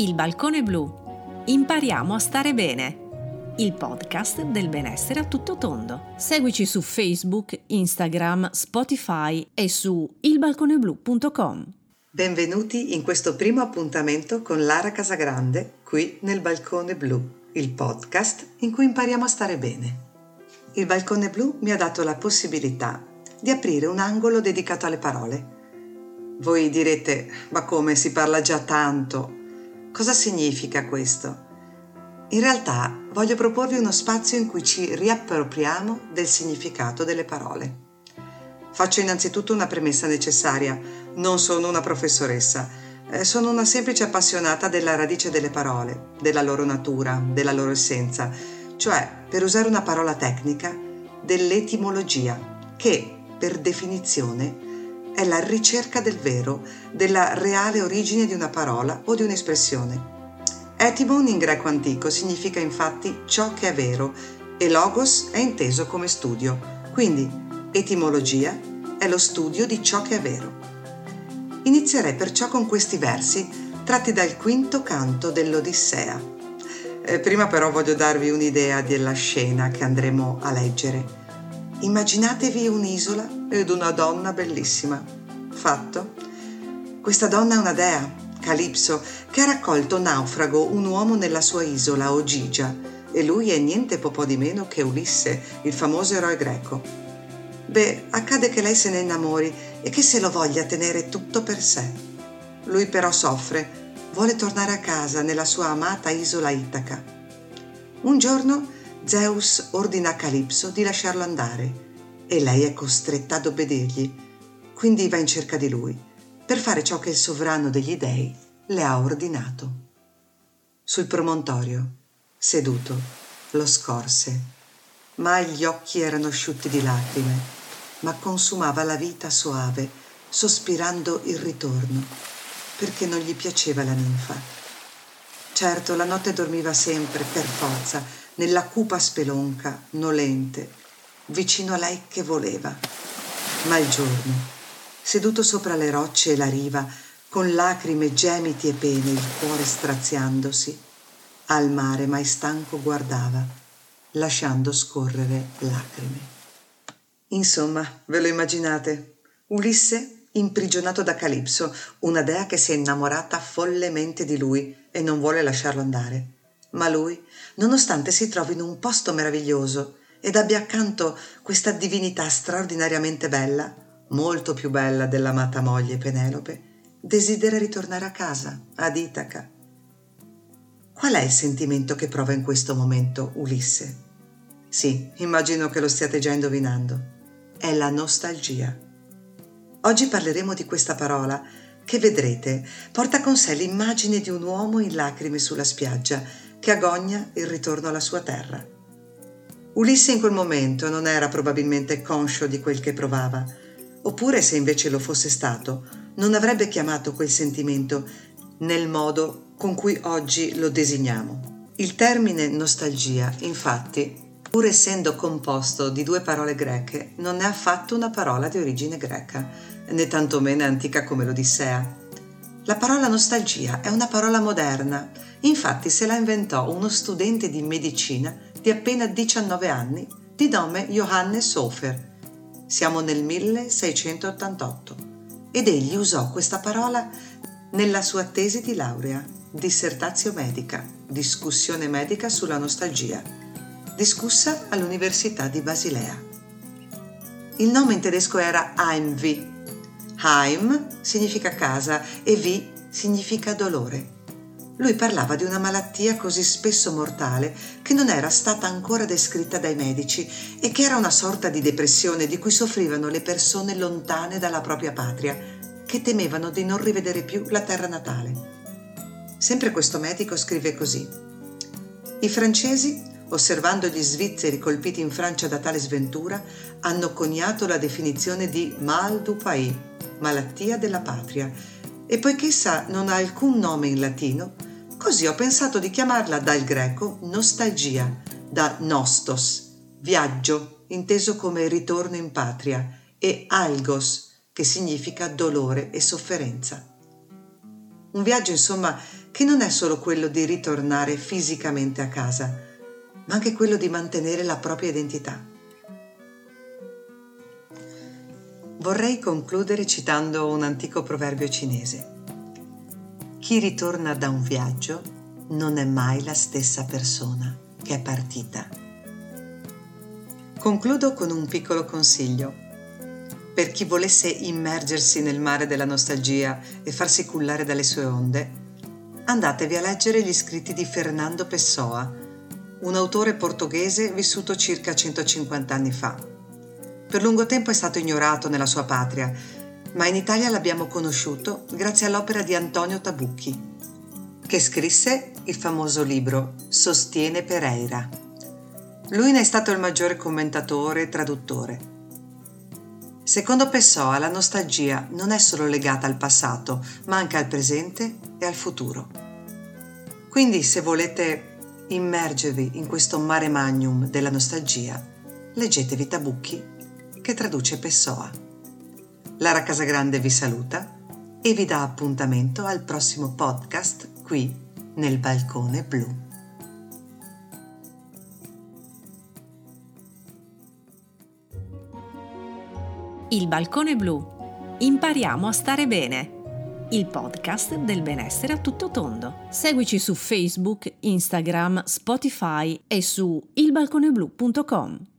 Il balcone blu. Impariamo a stare bene. Il podcast del benessere a tutto tondo. Seguici su Facebook, Instagram, Spotify e su ilbalconeblu.com. Benvenuti in questo primo appuntamento con Lara Casagrande qui nel Balcone Blu, il podcast in cui impariamo a stare bene. Il Balcone Blu mi ha dato la possibilità di aprire un angolo dedicato alle parole. Voi direte, ma come si parla già tanto? Cosa significa questo? In realtà voglio proporvi uno spazio in cui ci riappropriamo del significato delle parole. Faccio innanzitutto una premessa necessaria. Non sono una professoressa, eh, sono una semplice appassionata della radice delle parole, della loro natura, della loro essenza, cioè, per usare una parola tecnica, dell'etimologia, che, per definizione, è la ricerca del vero, della reale origine di una parola o di un'espressione. Etimon in greco antico significa infatti ciò che è vero e logos è inteso come studio, quindi etimologia è lo studio di ciò che è vero. Inizierei perciò con questi versi tratti dal quinto canto dell'Odissea. Eh, prima però voglio darvi un'idea della scena che andremo a leggere. Immaginatevi un'isola ed una donna bellissima. Fatto? Questa donna è una dea, Calipso, che ha raccolto naufrago un uomo nella sua isola, Ogigia, e lui è niente po' di meno che Ulisse, il famoso eroe greco. Beh, accade che lei se ne innamori e che se lo voglia tenere tutto per sé. Lui però soffre, vuole tornare a casa nella sua amata isola Itaca. Un giorno Zeus ordina a Calipso di lasciarlo andare e lei è costretta ad obbedirgli, quindi va in cerca di lui per fare ciò che il sovrano degli dei le ha ordinato. Sul promontorio, seduto, lo scorse, ma gli occhi erano asciutti di lacrime, ma consumava la vita soave, sospirando il ritorno, perché non gli piaceva la ninfa. Certo, la notte dormiva sempre, per forza, nella cupa spelonca, nolente, vicino a lei che voleva. Ma il giorno, seduto sopra le rocce e la riva, con lacrime, gemiti e pene, il cuore straziandosi, al mare mai stanco guardava, lasciando scorrere lacrime. Insomma, ve lo immaginate? Ulisse imprigionato da Calipso, una dea che si è innamorata follemente di lui e non vuole lasciarlo andare. Ma lui, nonostante si trovi in un posto meraviglioso ed abbia accanto questa divinità straordinariamente bella, molto più bella dell'amata moglie Penelope, desidera ritornare a casa, ad Itaca. Qual è il sentimento che prova in questo momento Ulisse? Sì, immagino che lo stiate già indovinando. È la nostalgia. Oggi parleremo di questa parola che vedrete porta con sé l'immagine di un uomo in lacrime sulla spiaggia che agogna il ritorno alla sua terra. Ulisse in quel momento non era probabilmente conscio di quel che provava, oppure se invece lo fosse stato, non avrebbe chiamato quel sentimento nel modo con cui oggi lo designiamo. Il termine nostalgia, infatti, pur essendo composto di due parole greche, non è affatto una parola di origine greca, né tantomeno antica come l'Odissea. La parola nostalgia è una parola moderna Infatti se la inventò uno studente di medicina di appena 19 anni di nome Johannes Hofer. Siamo nel 1688 ed egli usò questa parola nella sua tesi di laurea, dissertazio medica, discussione medica sulla nostalgia, discussa all'Università di Basilea. Il nome in tedesco era Heimweh. Heim significa casa e Vi significa dolore lui parlava di una malattia così spesso mortale che non era stata ancora descritta dai medici e che era una sorta di depressione di cui soffrivano le persone lontane dalla propria patria, che temevano di non rivedere più la terra natale. Sempre questo medico scrive così. I francesi, osservando gli svizzeri colpiti in Francia da tale sventura, hanno coniato la definizione di mal du pays, malattia della patria, e poiché essa non ha alcun nome in latino, Così ho pensato di chiamarla dal greco nostalgia, da nostos, viaggio, inteso come ritorno in patria, e algos, che significa dolore e sofferenza. Un viaggio, insomma, che non è solo quello di ritornare fisicamente a casa, ma anche quello di mantenere la propria identità. Vorrei concludere citando un antico proverbio cinese. Chi ritorna da un viaggio non è mai la stessa persona che è partita. Concludo con un piccolo consiglio. Per chi volesse immergersi nel mare della nostalgia e farsi cullare dalle sue onde, andatevi a leggere gli scritti di Fernando Pessoa, un autore portoghese vissuto circa 150 anni fa. Per lungo tempo è stato ignorato nella sua patria, ma in Italia l'abbiamo conosciuto grazie all'opera di Antonio Tabucchi, che scrisse il famoso libro Sostiene Pereira. Lui ne è stato il maggiore commentatore e traduttore. Secondo Pessoa la nostalgia non è solo legata al passato, ma anche al presente e al futuro. Quindi se volete immergervi in questo mare magnum della nostalgia, leggetevi Tabucchi che traduce Pessoa. Lara Casagrande vi saluta e vi dà appuntamento al prossimo podcast qui nel balcone blu. Il balcone blu. Impariamo a stare bene. Il podcast del benessere a tutto tondo. Seguici su Facebook, Instagram, Spotify e su ilbalconeblu.com.